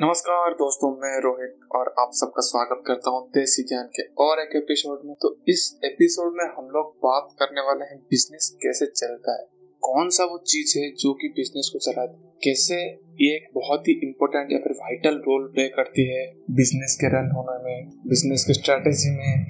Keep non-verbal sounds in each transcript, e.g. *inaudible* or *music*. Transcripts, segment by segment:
नमस्कार दोस्तों, मैं रोहित और आप सबका स्वागत करता हूँ देसी ज्ञान के और एक एपिसोड में। तो इस एपिसोड में हम लोग बात करने वाले हैं बिज़नेस कैसे चलता है। कौन सा वो चीज़ है जो कि बिज़नेस को चलाती है? कैसे ये एक बहुत ही इम्पोर्टेंट या फिर वाइटल रोल प्ले करती है बिज़नेस के रन होने में बिज़नेस के स्ट्रेटेजी में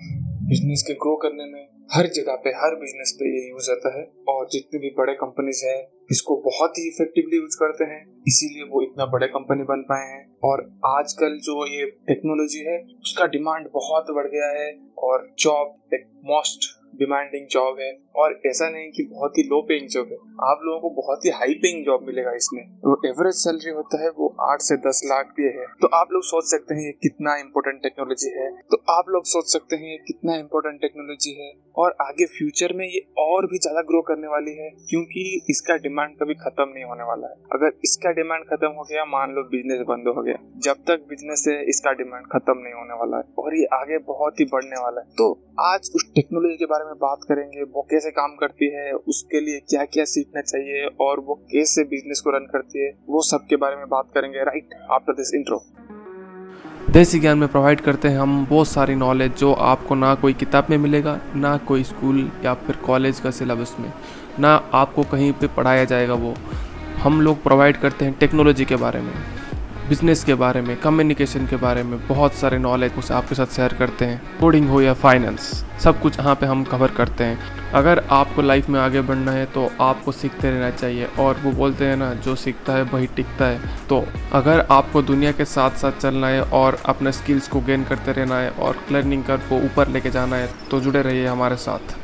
बिज़नेस के ग्रो करने में? हर जगह पे, हर बिज़नेस पे ये यूज़ होता है और जितने भी बड़े कंपनीज़ हैं, इसको बहुत ही इफेक्टिवली यूज़ करते हैं। इसीलिए वो इतना बड़े कंपनी बन पाए हैं। और आजकल जो ये टेक्नोलॉजी है, उसका डिमांड बहुत बढ़ गया है और जॉब एक मोस्ट डिमांडिंग जॉब है और ऐसा नहीं कि बहुत ही लो पेइंग जॉब है। आप लोगों को बहुत ही हाई पेइंग जॉब मिलेगा इसमें। तो एवरेज सैलरी होता है, वो आठ से दस लाख भी है। तो आप लोग सोच सकते हैं ये कितना इम्पोर्टेंट टेक्नोलॉजी है। तो आप लोग सोच सकते हैं ये कितना इम्पोर्टेंट टेक्नोलॉजी है और आगे फ्यूचर में ये और भी ज़्यादा ग्रो करने वाली है क्योंकि इसका डिमांड कभी खत्म नहीं होने वाला है। अगर इसका डिमांड खत्म हो गया, मान लो बिज़नेस बंद हो गया, जब तक बिज़नेस है इसका डिमांड खत्म नहीं होने वाला है और ये आगे बहुत ही बढ़ने वाला है। तो आज उस टेक्नोलॉजी के बारे में बात करेंगे, वो कैसे काम करती है, उसके लिए क्या क्या सीखना चाहिए और वो कैसे बिज़नेस को रन करती है, वो सब के बारे में बात करेंगे राइट आफ्टर दिस इंट्रो देसी ज्ञान में प्रोवाइड करते हैं हम बहुत सारी नॉलेज जो आपको ना कोई किताब में मिलेगा, ना कोई स्कूल या फिर कॉलेज का सिलेबस में, ना आपको कहीं पे पढ़ाया जाएगा वो। हम लोग प्रोवाइड करते हैं टेक्नोलॉजी के बारे में। बिज़नेस के बारे में कम्युनिकेशन के बारे में बहुत सारे नॉलेज उसे आपके साथ शेयर करते हैं। कोडिंग हो या फाइनेंस सब कुछ यहाँ पे हम कवर करते हैं। अगर आपको लाइफ में आगे बढ़ना है तो आपको सीखते रहना चाहिए। और वो बोलते हैं ना, जो सीखता है, वही टिकता है। तो अगर आपको दुनिया के साथ साथ चलना है और अपने स्किल्स को गेन करते रहना है और लर्निंग कर को ऊपर लेके जाना है तो जुड़े रहिए हमारे साथ।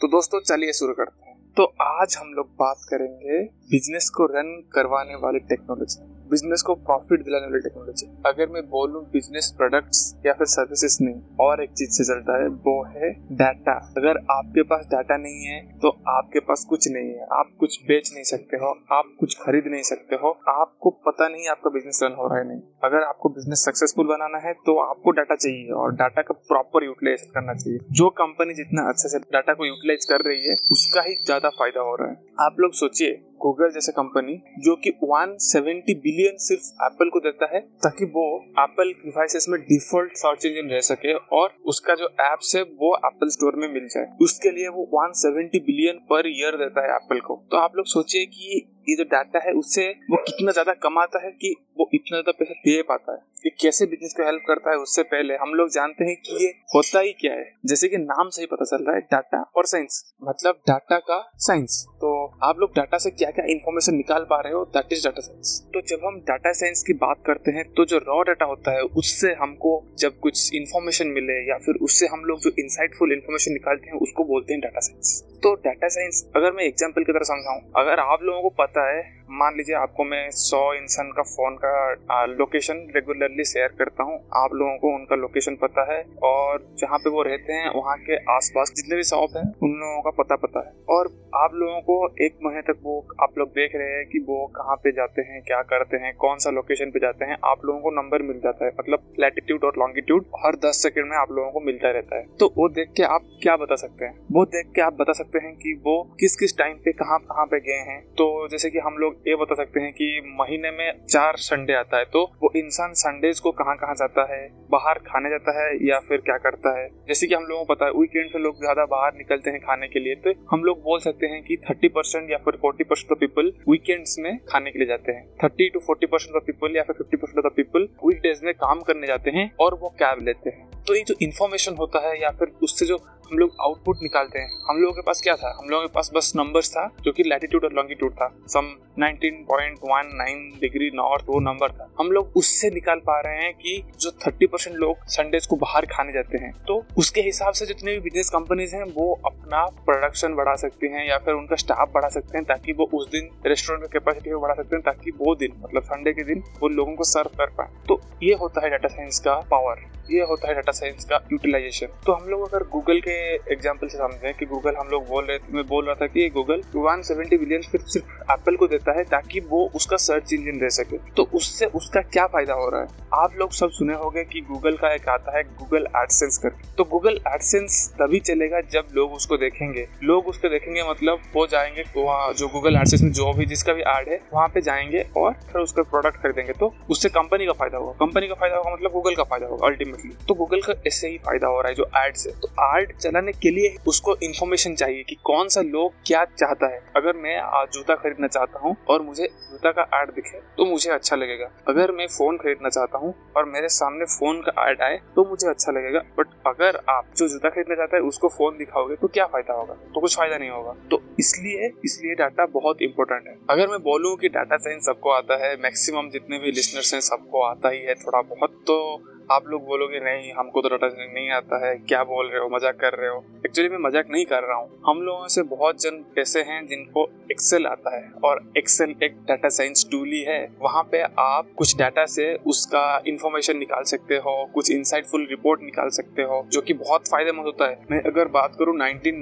तो दोस्तों, चलिए शुरू करते हैं। तो आज हम लोग बात करेंगे बिज़नेस को रन करवाने वाली टेक्नोलॉजी बिज़नेस को प्रॉफिट दिलाने वाली टेक्नोलॉजी अगर मैं बोलूँ बिज़नेस प्रोडक्ट्स या फिर सर्विसेज़ नहीं और एक चीज़ से चलता है, वो है डाटा अगर आपके पास डाटा नहीं है तो आपके पास कुछ नहीं है। आप कुछ बेच नहीं सकते हो, आप कुछ खरीद नहीं सकते हो। आपको पता नहीं आपका बिज़नेस रन हो रहा है नहीं। अगर आपको बिज़नेस सक्सेसफुल बनाना है तो आपको डाटा चाहिए और डाटा का प्रॉपर यूटिलाइज करना चाहिए। जो कंपनी जितना अच्छे से डाटा को यूटिलाइज कर रही है, उसका ही ज़्यादा फ़ायदा हो रहा है। आप लोग सोचिए गूगल जैसे कंपनी जो कि 170 बिलियन सिर्फ़ एप्पल को देता है, ताकि वो एप्पल डिवाइसेस में डिफ़ॉल्ट सर्च इंजन रह सके और उसका जो एप्स है, वो एप्पल स्टोर में मिल जाए। उसके लिए वो 170 बिलियन पर ईयर देता है एप्पल को। तो आप लोग सोचिए कि ये जो डाटा है, उससे वो कितना ज़्यादा कमाता है कि वो इतना ज़्यादा पैसा दे पाता है? ये कैसे बिज़नेस को हेल्प करता है उससे पहले? हम लोग जानते हैं कि ये होता ही क्या है। जैसे कि नाम से ही पता चल रहा है डाटा और साइंस मतलब डाटा का साइंस तो आप लोग डाटा से क्या क्या इन्फॉर्मेशन निकाल पा रहे हो? दैट इज़ डाटा साइंस तो जब हम डाटा साइंस की बात करते हैं तो जो रॉ डाटा होता है, उससे हमको जब कुछ इन्फॉर्मेशन मिले या फिर उससे हम लोग जो इंसाइटफुल इन्फॉर्मेशन निकालते हैं, उसको बोलते हैं डाटा साइंस तो डाटा साइंस अगर मैं एग्ज़ाम्पल की तरह समझाऊं, अगर आप लोगों को पता है मान लीजिए आपको मैं सौ इंसान का फ़ोन का लोकेशन रेगुलरली शेयर करता हूँ। आप लोगों को उनका लोकेशन पता है और जहाँ पे वो रहते हैं, वहाँ के आसपास जितने भी शॉप हैं, उन लोगों का पता पता है। और आप लोगों को एक महीने तक वो, आप लोग देख रहे हैं कि वो कहाँ पे जाते हैं, क्या करते हैं कौन सा लोकेशन पे जाते हैं, आप लोगों को नंबर मिल जाता है। मतलब लैटिट्यूड और लॉन्गिट्यूड हर दस सेकंड में आप लोगों को मिलता रहता है। तो वो देख के आप क्या बता सकते हैं? वो देख के आप बता सकते हैं कि वो किस किस टाइम पे कहाँ कहाँ पे गए हैं। तो जैसे कि हम लोग ये बता सकते हैं कि महीने में चार संडे आता है तो वो इंसान संडेज को कहाँ कहाँ जाता है? बाहर खाने जाता है या फिर क्या करता है? जैसे कि हम लोगों को पता है वीकेंड पे लोग ज़्यादा बाहर निकलते हैं खाने के लिए तो हम लोग बोल सकते हैं कि थर्टी परसेंट या फिर forty percent of people weekends में खाने के लिए जाते हैं। Thirty to forty percent of people या फिर fifty percent of people weekdays में काम करने जाते हैं और वो कैब लेते हैं। तो ये जो इन्फॉर्मेशन होता है या फिर उससे जो हम लोग आउटपुट निकालते हैं। हम लोगों के पास क्या था? हम लोगों के पास बस नंबर्स था, जो कि लैटिट्यूड और लॉन्गिट्यूड था। सम 19.19 डिग्री नॉर्थ वो नंबर था। हम लोग उससे निकाल पा रहे हैं कि जो 30 परसेंट लोग संडेज को बाहर खाने जाते हैं। तो उसके हिसाब से जितने भी बिज़नेस कंपनीज़ हैं, वो अपना प्रोडक्शन बढ़ा सकते हैं या फिर उनका स्टाफ बढ़ा सकते हैं, ताकि वो उस दिन रेस्टोरेंट में कैपेसिटी को बढ़ा सकते हैं, ताकि वो दिन मतलब संडे के दिन, वो लोगों को सर्व कर पाए। तो ये होता है डाटा साइंस का पावर ये होता है डाटा साइंस का यूटिलाइजेशन तो हम लोग अगर गूगल के एग्ज़ाम्पल से समझे कि गूगल हम लोग बोल रहे थे मैं बोल रहा था कि गूगल वन सेवेंटी बिलियन सिर्फ़ एप्पल को देता है ताकि वो उसका सर्च इंजन रह सके। तो उससे उसका क्या फ़ायदा हो रहा है? आप लोग सब सुने होंगे कि गूगल का एक आता है गूगल एडसेंस करके। तो गूगल एडसेंस तभी चलेगा जब लोग उसको देखेंगे। लोग उसको देखेंगे मतलब वो जाएँगे वहाँ जो गूगल एडसेंस में जो भी जिसका भी एड है, वहाँ पे जाएँगे और फिर उसका प्रोडक्ट खरीदेंगे। तो उससे कंपनी का फ़ायदा होगा। कंपनी का फ़ायदा होगा मतलब गूगल का फ़ायदा होगा अल्टीमेटली तो गूगल का ऐसे ही फ़ायदा हो रहा है जो एड से तो एड चलाने के लिए उसको इन्फॉर्मेशन चाहिए कि कौन सा लोग क्या चाहता है। अगर मैं जूता खरीदना चाहता हूँ और मुझे जूता का एड दिखे तो मुझे अच्छा लगेगा। अगर मैं फ़ोन खरीदना चाहता हूँ और मेरे सामने फ़ोन का एड आए तो मुझे अच्छा लगेगा। बट अगर आप जो जूता खरीदना चाहता है, उसको फ़ोन दिखाओगे तो क्या फ़ायदा होगा? तो कुछ फ़ायदा नहीं होगा। तो इसलिए इसलिए डाटा बहुत इंपॉर्टेंट है। अगर मैं बोलूँ कि डाटा साइंस सबको आता है मैक्सिमम जितने भी लिसनर्स हैं, सबको आता ही है थोड़ा बहुत तो आप लोग बोलोगे, नहीं, हमको तो डाटा साइंस नहीं आता है, क्या बोल रहे हो, मज़ाक कर रहे हो? एक्चुअली मैं मज़ाक नहीं कर रहा हूँ। हम लोगों से बहुत जन ऐसे हैं जिनको एक्सेल आता है और एक्सेल एक डाटा साइंस टूल ही है। वहाँ पे आप कुछ डाटा से उसका इंफॉर्मेशन निकाल सकते हो, कुछ इंसाइटफुल रिपोर्ट निकाल सकते हो, जो की बहुत फ़ायदेमंद होता है। मैं अगर बात करूँ नाइनटीन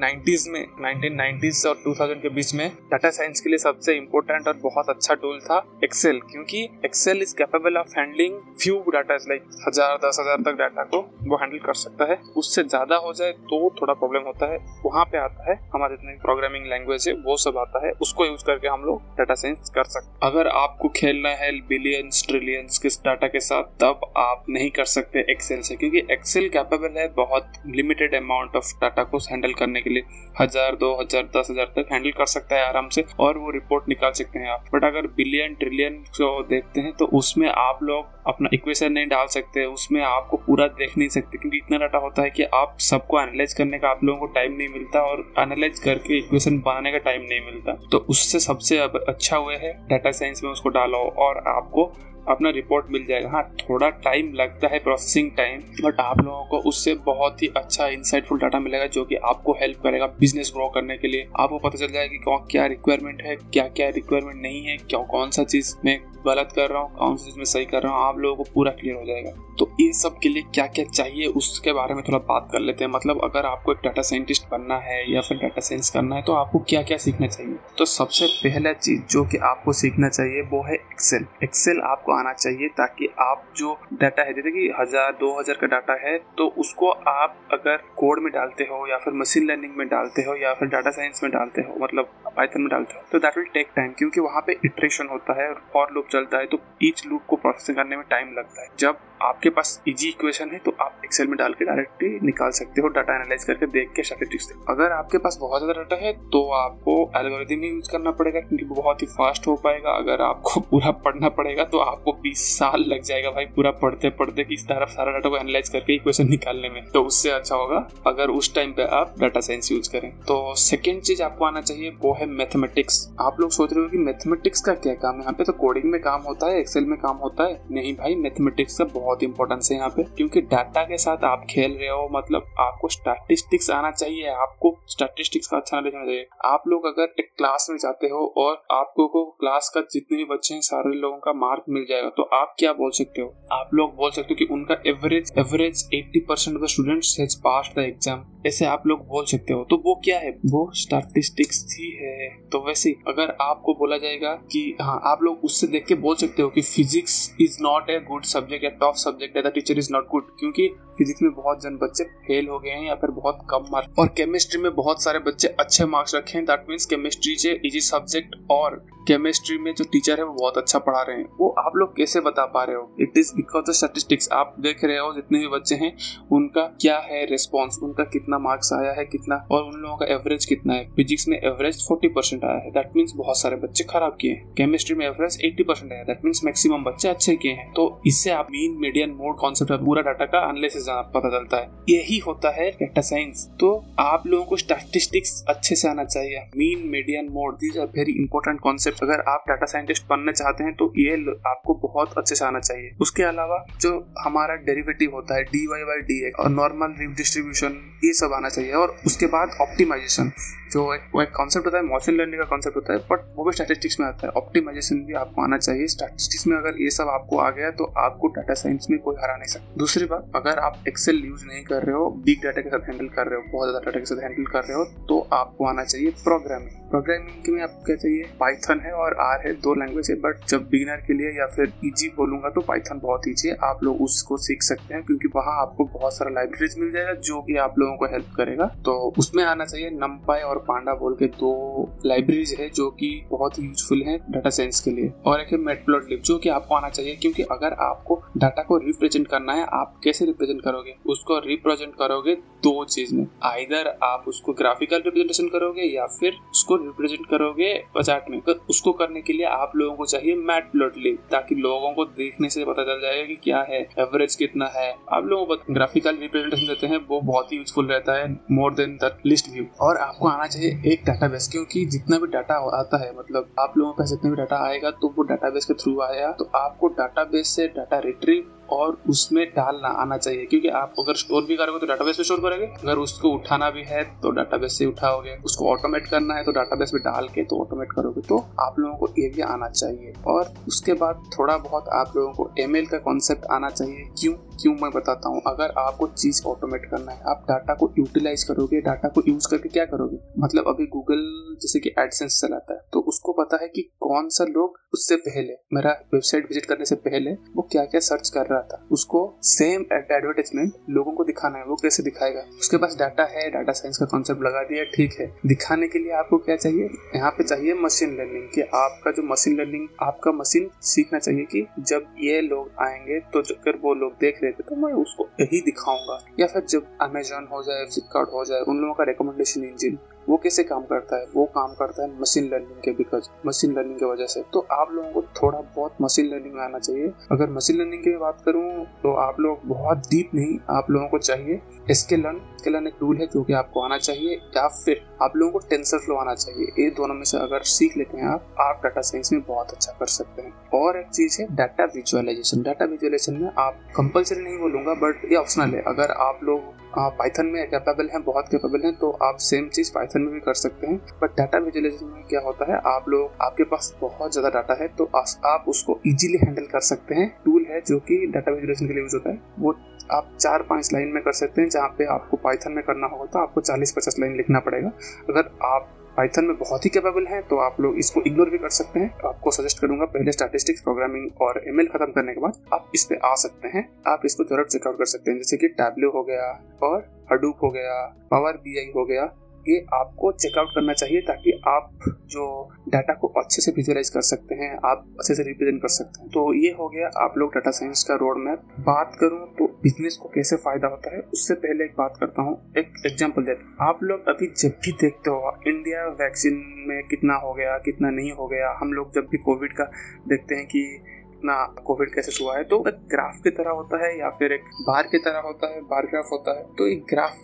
में नाइनटीन और टू के बीच में डाटा साइंस के लिए सबसे इम्पोर्टेंट और बहुत अच्छा टूल था एक्सेल क्योंकि Excel is capable of handling few data like हज़ार हज़ार दस हज़ार तक डाटा को वो हैंडल कर सकता है। उससे ज़्यादा हो जाए तो थोड़ा प्रॉब्लम होता है। वहाँ पे आता है। हमारे जितने प्रोग्रामिंग लैंग्वेज है, वो सब आता है। उसको यूज़ करके हम लोग डाटा साइंस कर सकते अगर आपको खेलना है बिलियंस ट्रिलियंस के डाटा के साथ, तब आप नहीं कर सकते एक्सेल से, क्योंकि एक्सेल कैपेबल है बहुत लिमिटेड अमाउंट ऑफ़ डाटा को हैंडल करने के लिए। हज़ार, दो हज़ार, दस हज़ार तक हैंडल कर सकता है आराम से, और वो रिपोर्ट निकाल सकते हैं आप। बट अगर बिलियन ट्रिलियन को देखते हैं तो उसमें आप लोग अपना इक्वेशन नहीं डाल सकते, उस उसमें आपको पूरा देख नहीं सकते, क्योंकि इतना डाटा होता है कि आप सबको एनालाइज करने का आप लोगों को टाइम नहीं मिलता और एनालाइज करके इक्वेशन बनाने का टाइम नहीं मिलता। तो उससे सबसे अच्छा हुआ है डाटा साइंस में उसको डालो और आपको अपना रिपोर्ट मिल जाएगा। हाँ थोड़ा टाइम लगता है प्रोसेसिंग टाइम बट आप लोगों को उससे बहुत ही अच्छा इंसाइटफुल डाटा मिलेगा जो कि आपको हेल्प करेगा बिज़नेस ग्रो करने के लिए। आपको पता चल जाएगा कि क्या रिक्वायरमेंट है क्या क्या रिक्वायरमेंट नहीं है, क्या कौन सा चीज़ में गलत कर रहा हूँ, कौन सी चीज़ में सही कर रहा हूँ, आप लोगों को पूरा क्लियर हो जाएगा। तो ये सब के लिए क्या क्या चाहिए, उसके बारे में थोड़ा बात कर लेते हैं। मतलब अगर आपको एक डाटा साइंटिस्ट बनना है या फिर डाटा साइंस करना है तो आपको क्या क्या सीखना चाहिए? तो सबसे पहला चीज़ जो कि आपको सीखना चाहिए, वो है एक्सेल एक्सेल आपको आना चाहिए ताकि आप जो डाटा है, जैसे कि हज़ार, दो हज़ार का डाटा है तो उसको आप अगर कोड में डालते हो या फिर मशीन लर्निंग में डालते हो या फिर डाटा साइंस में डालते हो मतलब पाइथन में डालते हो तो दैट विल टेक टाइम क्योंकि वहाँ पे इटरेशन होता है और लूप चलता है तो ईच लूप को प्रोसेसिंग करने में टाइम लगता है। जब आपके पास इजी इक्वेशन है तो आप एक्सेल में डाल के डायरेक्टली निकाल सकते हो डाटा एनालाइज करके देख के स्टैटिस्टिक्स अगर आपके पास बहुत ज़्यादा डाटा है तो आपको एल्गोरिथम ही यूज़ करना पड़ेगा, क्योंकि बहुत ही फास्ट हो पाएगा। अगर आपको *laughs* पूरा पढ़ना पड़ेगा तो आपको 20 साल लग जाएगा भाई पूरा पढ़ते पढ़ते किस तरफ़ सारा डाटा को एनालाइज करके इक्वेशन निकालने में। तो उससे अच्छा होगा, अगर उस टाइम पे आप डाटा साइंस यूज़ करें। तो सेकेंड चीज़ आपको आना चाहिए, वो है मैथमेटिक्स आप लोग सोच रहे हो कि मैथमेटिक्स का क्या काम है? यहाँ पे तो कोडिंग में काम होता है एक्सेल में काम होता है। नहीं भाई मैथमेटिक्स का बहुत इंपॉर्टेंस है यहाँ पे, क्योंकि डाटा के साथ आप खेल रहे हो मतलब आपको स्टैटिस्टिक्स आना चाहिए, आपको स्टैटिस्टिक्स का अच्छा नॉलेज होना चाहिए। आप लोग अगर एक क्लास में जाते हो और आपको को क्लास का जितने भी बच्चे हैं, सारे लोगों का मार्क मिल जाएगा तो आप क्या बोल सकते हो? आप लोग बोल सकते हो कि उनका average average eighty percent of the students pass the exam ऐसे आप लोग बोल सकते हो। तो वो क्या है? वो स्टैटिस्टिक्स ही है। तो वैसे अगर आपको बोला जाएगा कि हाँ आप लोग उससे देख के बोल सकते हो कि physics is not a good subject या टॉप सब्जेक्ट है the teacher is not good क्योंकि फिजिक्स में बहुत जन बच्चे फेल हो गए हैं या फिर बहुत कम मार्क्स और केमिस्ट्री में बहुत सारे बच्चे अच्छे मार्क्स रखे हैं that means chemistry is easy subject और केमिस्ट्री में जो टीचर है, वो बहुत अच्छा पढ़ा रहे हैं। वो आप लोग कैसे बता पा रहे हो? It is because of statistics आप देख रहे हो, जितने भी बच्चे हैं, उनका क्या है रिस्पॉन्स उनका कितना मार्क्स आया है, कितना? और उन लोगों का एवरेज कितना है? फिजिक्स में एवरेज फोर्टी परसेंट आया है। दैट मीन्स बहुत सारे बच्चे खराब किए हैं। केमिस्ट्री में एवरेज एट्टी परसेंट आया दैट मीन्स मैक्सिमम बच्चे अच्छे किए हैं। तो इससे आप मीन मीडियन मोड कॉन्सेप्ट पूरा डाटा का एनालिसिस पता चलता है। यही होता है डेटा साइंस तो आप लोगों को स्टैटिस्टिक्स अच्छे से आना चाहिए। Mean median mode these are very important concept अगर आप डाटा साइंटिस्ट बनना चाहते हैं तो ये आपको बहुत अच्छे से आना चाहिए। उसके अलावा जो हमारा डेरिवेटिव होता है डी वाई बाई डी और नॉर्मल डिस्ट्रीब्यूशन ये सब आना चाहिए। और उसके बाद ऑप्टिमाइजेशन जो एक, वो एक कॉन्सेप्ट होता है मशीन लर्निंग का कॉन्सेप्ट होता है बट वो भी स्टैटिस्टिक्स में आता है। ऑप्टिमाइजेशन भी आपको आना चाहिए। स्टैटिस्टिक्स में अगर ये सब आपको आ गया तो आपको डाटा साइंस में कोई हरा नहीं सकता। दूसरी बात, अगर आप एक्सेल यूज़ नहीं कर रहे हो बिग डाटा के साथ हैंडल कर रहे हो, बहुत ज़्यादा डाटा के साथ हैंडल कर रहे हो तो आपको आना चाहिए प्रोग्रामिंग प्रोग्रामिंग में आपको क्या चाहिए? पाइथन है और आर है दो लैंग्वेज है बट जब बिगिनर के लिए या फिर इजी बोलूँगा तो पाइथन बहुत ईजी है आप लोग उसको सीख सकते हैं क्योंकि वहाँ आपको बहुत सारा लाइब्रेरीज मिल जाएगा जो कि आप लोगों को हेल्प करेगा। तो उसमें आना चाहिए नमपाई और पांडा बोल के दो लाइब्रेरीज है जो कि बहुत यूजफुल है डाटा साइंस के लिए। और एक है मेटप्लॉटलिब जो कि आपको आना चाहिए क्योंकि अगर आपको डाटा को रिप्रेजेंट करना है, आप कैसे रिप्रेजेंट करोगे? उसको रिप्रेजेंट करोगे दो चीज़ में। आइधर आप उसको ग्राफिकल रिप्रेजेंटेशन करोगे या फिर उसको रिप्रेजेंट करोगे चार्ट में। तो उसको करने के लिए आप लोगों को चाहिए मैट प्लॉटलिब ताकि लोगों को देखने से पता चल जाएगा कि क्या है एवरेज कितना है। आप लोगों को ग्राफिकल रिप्रेजेंटेशन देते हैं, वो बहुत ही यूजफुल रहता है more than the list view और आपको आना चाहिए एक डाटा बेस क्योंकि जितना भी डाटा आता है मतलब आप लोगों के जितना भी डाटा आएगा तो वो डाटाबेस के थ्रू आया। तो आपको डाटाबेस से डाटा रिट्रीव और उसमें डालना, आना चाहिए। क्योंकि आप अगर स्टोर भी करोगे तो डाटाबेस में स्टोर करोगे, अगर उसको उठाना भी है तो डाटाबेस से उठाओगे, उसको ऑटोमेट करना है तो डाटाबेस में डाल के तो ऑटोमेट करोगे। तो आप लोगों को ये भी आना चाहिए। और उसके बाद थोड़ा बहुत आप लोगों को एमएल का कॉन्सेप्ट आना चाहिए। क्यों? क्यों मैं बताता हूँ। अगर आपको चीज़ ऑटोमेट करना है, आप डाटा को यूटिलाइज करोगे डाटा को यूज़ करके क्या करोगे? मतलब अभी गूगल जैसे कि एडसेंस चलाता है तो उसको पता है कि कौन सा लोग उससे पहले, मेरा वेबसाइट विज़िट करने से पहले वो क्या क्या सर्च कर रहा था। उसको सेम एडवर्टाइजमेंट लोगों को दिखाना है, वो कैसे दिखाएगा? उसके पास डाटा है डाटा साइंस का कॉन्सेप्ट लगा दिया, ठीक है। दिखाने के लिए आपको क्या चाहिए? यहाँ पे चाहिए मशीन लर्निंग कि आपका जो मशीन लर्निंग आपका मशीन सीखना चाहिए कि जब ये लोग आएँगे तो अगर वो लोग देख रहे थे तो मैं उसको यही दिखाऊँगा। या फिर जब अमेजोन हो जाए फ्लिपकार्ट हो जाए, उन लोगों का रिकमेंडेशन इंजिन वो कैसे काम करता है? वो काम करता है मशीन लर्निंग के बिकॉज़ मशीन लर्निंग की वजह से। तो आप लोगों को थोड़ा बहुत मशीन लर्निंग आना चाहिए। अगर मशीन लर्निंग की बात करूँ तो आप लोग बहुत डीप नहीं आप लोगों को चाहिए। इसके लर्न इसके लर्न एक टूल है जो कि आपको आना चाहिए या फिर आप लोगों को टेंसर फ्लो आना चाहिए। ये दोनों में से अगर सीख लेते हैं आप आप डाटा साइंस में बहुत अच्छा कर सकते हैं। और एक चीज़ है डाटा विजुअलाइजेशन डाटा विजुअलाइजेशन में आप कंपलसरी नहीं बोलूँगा बट ये ऑप्शनल है। अगर आप लोग पाइथन में कैपेबल हैं, बहुत कैपेबल हैं तो आप सेम चीज़ पाइथन में भी कर सकते हैं। बट डाटा विजुअलाइजेशन में क्या होता है? आप लोग, आपके पास बहुत ज़्यादा डाटा है तो आप उसको इजीली हैंडल कर सकते हैं। टूल है जो कि डाटा विजुअलाइजेशन के लिए यूज़ होता है। वो आप चार पाँच लाइन में कर सकते हैं, जहाँ पे आपको पाइथन में करना होगा तो आपको चालीस पचास लाइन लिखना पड़ेगा। अगर आप पाइथन में बहुत ही कैपेबल है तो आप लोग इसको इग्नोर भी कर सकते हैं। आपको सजेस्ट करूँगा, पहले स्टैटिस्टिक्स प्रोग्रामिंग और एमएल खत्म करने के बाद आप इस पे आ सकते हैं। आप इसको ज़रूर चेकआउट कर सकते हैं, जैसे कि टैबलो हो गया, और हडूप हो गया पावर बी हो गया ये आपको चेकआउट करना चाहिए ताकि आप जो डाटा को अच्छे से विजुअलाइज कर सकते हैं, आप अच्छे से रिप्रेजेंट कर सकते हैं। तो ये हो गया आप लोग डाटा साइंस का रोड मैप बात करूँ तो बिज़नेस को कैसे फ़ायदा होता है, उससे पहले एक बात करता हूँ, एक एग्ज़ाम्पल देता आप लोग अभी जब भी देखते हो इंडिया वैक्सीन में कितना हो गया, कितना नहीं हो गया, हम लोग जब भी कोविड का देखते हैं कि कितना कोविड कैसे हुआ है तो एक ग्राफ की तरह होता है या फिर एक बार की तरह होता है बार ग्राफ होता है। तो एक ग्राफ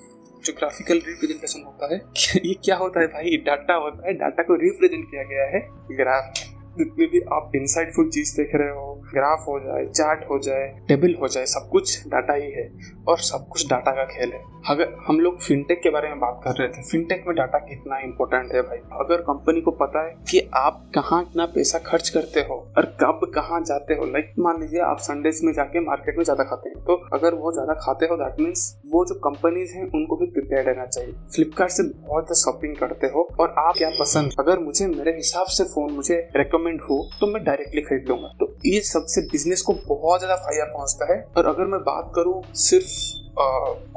जो ग्राफिकल रिप्रेजेंटेशन होता है, *laughs* ये क्या होता है भाई? डाटा होता है, डाटा को रिप्रेजेंट किया गया है। ग्राफ जितने भी आप इंसाइटफुल चीज़ देख रहे हो ग्राफ हो जाए चार्ट हो जाए टेबल हो जाए, सब कुछ डाटा ही है और सब कुछ डाटा का खेल है। अगर हम लोग फिनटेक के बारे में बात कर रहे थे फिनटेक में डाटा कितना इम्पोर्टेंट है भाई? अगर कंपनी को पता है कि आप कहाँ इतना पैसा खर्च करते हो और कब कहाँ जाते हो लाइक मान लीजिए आप संडेज में जाके मार्केट में ज़्यादा खाते हैं तो अगर वो ज़्यादा खाते हो दैट मीन्स वो जो कंपनीज़ हैं, उनको भी प्रिपेयर रहना चाहिए। फ्लिपकार्ट से बहुत शॉपिंग करते हो और आप क्या पसंद? अगर मुझे, मेरे हिसाब से फ़ोन मुझे रिकमेंड हो तो मैं डायरेक्टली खरीद लूँगा। तो ये सबसे बिज़नेस को बहुत ज़्यादा फ़ायदा पहुँचता है। और अगर मैं बात करूँ सिर्फ़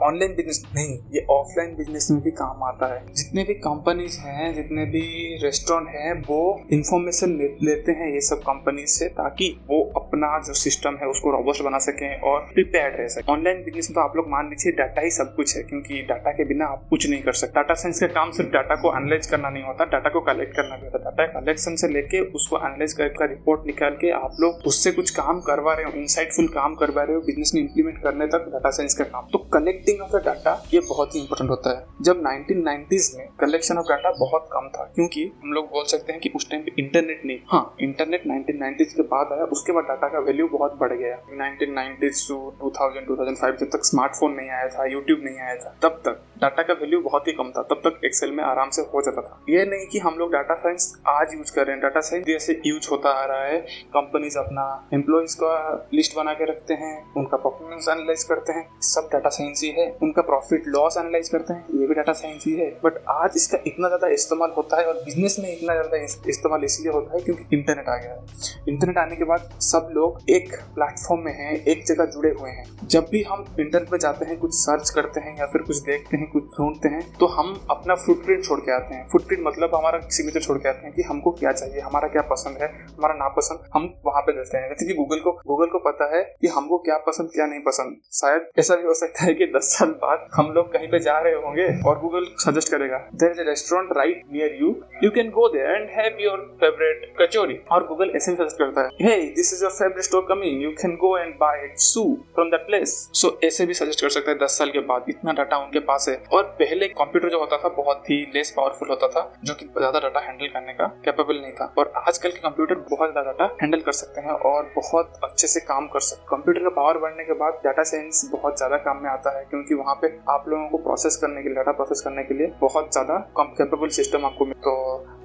ऑनलाइन बिज़नेस नहीं, ये ऑफलाइन बिज़नेस में भी काम आता है। जितने भी कंपनीज़ हैं, जितने भी रेस्टोरेंट हैं, वो इंफॉर्मेशन लेते हैं ये सब कंपनी से ताकि वो अपना जो सिस्टम है उसको रोबोस्ट बना सकें और प्रिपेयर रह सके। ऑनलाइन बिज़नेस में तो आप लोग मान लीजिए डाटा ही सब कुछ है, क्योंकि डाटा के बिना आप कुछ नहीं कर सकते। डाटा साइंस का काम सिर्फ़ डाटा को एनालाइज करना नहीं होता डाटा को कलेक्ट करना भी होता। डाटा कलेक्शन से लेके उसको एनालाइज करके रिपोर्ट निकाल के आप लोग उससे कुछ काम करवा रहे हो इनसाइटफुल काम करवा रहे हो बिज़नेस में इंप्लीमेंट करने तक डाटा साइंस का काम तो कलेक्टिंग ऑफ़ द डाटा ये बहुत ही इंपॉर्टेंट होता है। जब 1990s में कलेक्शन ऑफ़ डाटा बहुत कम था, क्योंकि हम लोग बोल सकते हैं कि उस टाइम इंटरनेट नहीं हाँ इंटरनेट 1990s के बाद आया, उसके बाद डाटा का वैल्यू बहुत बढ़ गया। 1990s टू 2000 2005 जब तक स्मार्टफ़ोन नहीं आया था यूट्यूब नहीं आया था, तब तक डाटा का वैल्यू बहुत ही कम था। तब तक एक्सेल में आराम से हो जाता था। ये नहीं कि हम लोग डाटा साइंस आज यूज़ कर रहे हैं। डाटा साइंस जैसे यूज़ होता आ रहा है कंपनीज़ अपना एम्प्लॉयज़ का लिस्ट बना के रखते हैं, उनका परफॉर्मेंस एनालाइज करते हैं, सब डाटा साइंस ही है, उनका प्रॉफिट लॉस एनालाइज करते हैं, ये भी डाटा साइंस ही है। बट आज इसका इतना ज़्यादा इस्तेमाल होता है और बिज़नेस में इतना ज़्यादा इस्तेमाल इसलिए होता है क्योंकि इंटरनेट आ गया है। इंटरनेट आने के बाद सब लोग एक प्लेटफॉर्म में हैं, एक जगह जुड़े हुए हैं। जब भी हम इंटरनेट पर जाते हैं, कुछ सर्च करते हैं या फिर कुछ देखते हैं, कुछ ढूंढते हैं तो हम अपना फुटप्रिंट छोड़ के आते हैं। फुटप्रिंट मतलब हमारा सिग्नेचर छोड़ के आते हैं कि हमको क्या चाहिए, हमारा क्या पसंद है, हमारा नापसंद, हम वहाँ पे देते हैं। जैसे कि गूगल को गूगल को पता है कि हमको क्या पसंद, क्या नहीं पसंद। शायद ऐसा भी हो सकता है कि दस साल बाद हम लोग कहीं पे जा रहे होंगे और गूगल सजेस्ट करेगा। There is a restaurant right near you. You can go there and have your favorite kachori. और गूगल ऐसे भी सजेस्ट करता है, hey, this is your favorite store coming. You can go and buy soup from that place. So ऐसे भी suggest कर सकता है, दस साल के बाद इतना डाटा उनके पास है। और पहले कंप्यूटर जो होता था, बहुत ही लेस पावरफुल होता था, जो कि ज़्यादा डाटा हैंडल करने का कैपेबल नहीं था। और आजकल के कंप्यूटर बहुत ज़्यादा डाटा हैंडल कर सकते हैं और बहुत अच्छे से काम कर सकते कंप्यूटर का पावर बढ़ने के बाद डाटा साइंस बहुत ज़्यादा काम में आता है, क्योंकि वहाँ पे आप लोगों को प्रोसेस करने के लिए डाटा प्रोसेस करने के लिए बहुत ज़्यादा कम कैपेबल सिस्टम आपको मिल तो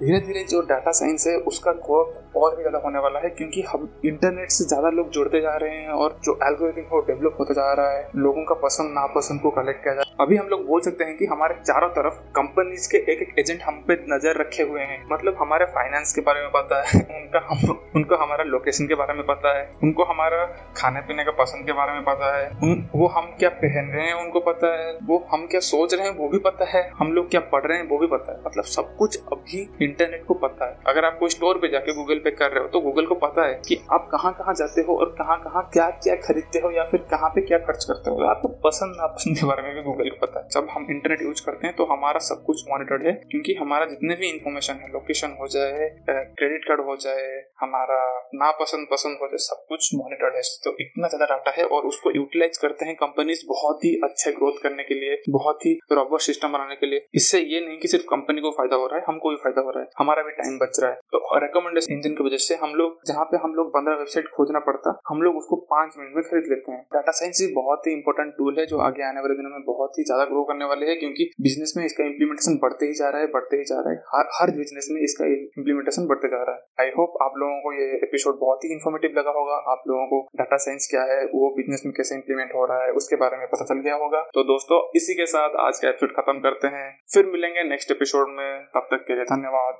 धीरे धीरे जो डाटा साइंस है, उसका ग्रोथ और भी ज़्यादा होने वाला है, क्योंकि हम इंटरनेट से ज़्यादा लोग जुड़ते जा रहे हैं और जो एल्गोरिथम है, वो डेवलप होता जा रहा है। लोगों का पसंद, नापसंद को कलेक्ट किया जाए अभी हम लोग बोल सकते हैं कि हमारे चारों तरफ़ कंपनीज़ के एक एक एजेंट हम पे नज़र रखे हुए हैं। मतलब हमारे फाइनेंस के बारे में पता है, *laughs* उनका हम, उनको हमारा लोकेशन के बारे में पता है, उनको हमारा खाने पीने का पसंद के बारे में पता है वो हम क्या पहन रहे हैं, उनको पता है। वो हम क्या सोच रहे हैं, वो भी पता है। हम लोग क्या पढ़ रहे हैं, वो भी पता है। मतलब सब कुछ अभी इंटरनेट को पता है। अगर आप कोई स्टोर पे जाके गूगल पे कर रहे हो तो गूगल को पता है कि आप कहाँ कहाँ जाते हो और कहाँ कहाँ क्या क्या खरीदते हो या फिर कहाँ पे क्या खर्च करते हो। आपको पसंद नापसंद के बारे में भी गूगल को पता है। जब हम इंटरनेट यूज़ करते हैं तो हमारा सब कुछ मॉनिटर्ड है। क्योंकि हमारा जितने भी इंफॉर्मेशन है लोकेशन हो जाए क्रेडिट कार्ड हो जाए, हमारा नापसंद पसंद हो जाए, सब कुछ मॉनिटर्ड है। तो इतना ज़्यादा डाटा है और उसको यूटिलाइज करते हैं कंपनीज़ बहुत ही अच्छे ग्रोथ करने के लिए, बहुत ही रॉबर सिस्टम बनाने के लिए। इससे ये नहीं कि सिर्फ़ कंपनी को फ़ायदा हो रहा है, हमको भी फ़ायदा हो रहा है। हमारा भी टाइम बच रहा है। तो रिकमेंडेशन इंजन की वजह से हम लोग, जहाँ पे हम लोग पंद्रह वेबसाइट खोजना पड़ता, हम लोग उसको पाँच मिनट में खरीद लेते हैं। डाटा साइंस भी बहुत ही इंपॉर्टेंट टूल है, जो आगे आने वाले दिनों में बहुत ही ज़्यादा ग्रो करने वाले हैं, क्योंकि बिज़नेस में इसका इम्प्लीमेंटेशन बढ़ते ही जा रहा है, बढ़ते ही जा रहा है। हर हर बिज़नेस में इसका इम्प्लीमेंटेशन बढ़ते जा रहा है। आई होप आप लोगों को ये एपिसोड बहुत ही इन्फॉर्मेटिव लगा होगा। आप लोगों को डाटा साइंस क्या है, वो बिज़नेस में कैसे इम्प्लीमेंट हो रहा है, उसके बारे में पता चल गया होगा। तो दोस्तों, इसी के साथ आज का एपिसोड खत्म करते हैं। फिर मिलेंगे नेक्स्ट एपिसोड में। तब तक के लिए धन्यवाद।